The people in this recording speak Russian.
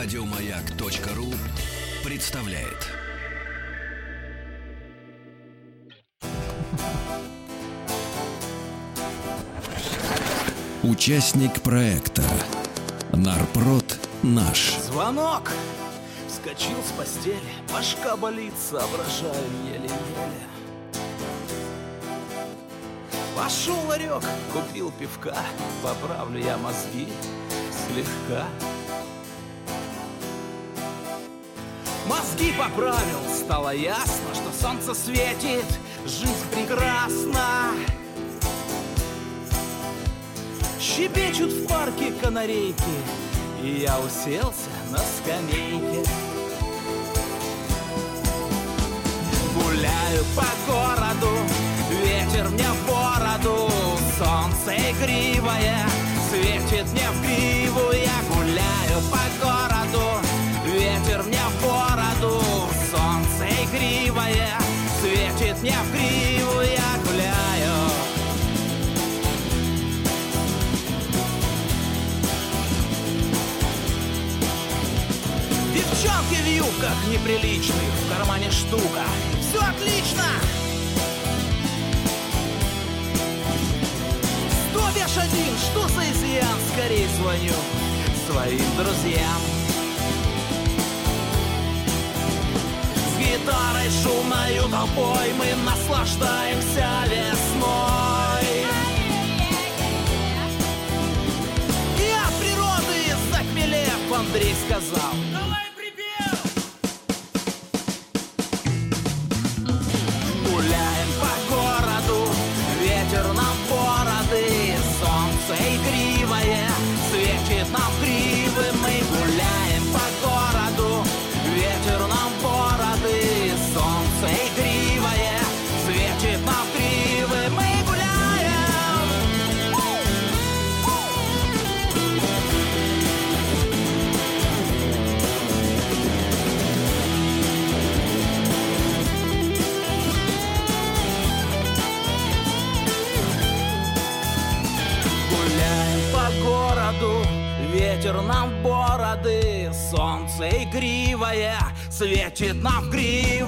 Радиомаяк.ру представляет. Участник проекта Нарпрод наш. Звонок! Вскочил с постели, башка болит, соображаю еле-еле. Пошел ларек, купил пивка, поправлю я мозги слегка. Мозги поправил, стало ясно, что солнце светит, жизнь прекрасна. Щебечут в парке канарейки, и я уселся на скамейке. Гуляю по городу, ветер мне в бороду, солнце игривое. Светит мне в гриву. Я гуляю по городу, игривое светит мне в гриву. Я гуляю. Девчонки в юбках неприличных, в кармане штука. Все отлично! Сто беш один, что за изъян? Скорей звоню своим друзьям. Шумною толпой мы наслаждаемся весной. И от природы захмелев Андрей сказал Давай ветер нам в бороды, солнце игривое светит нам в гривы.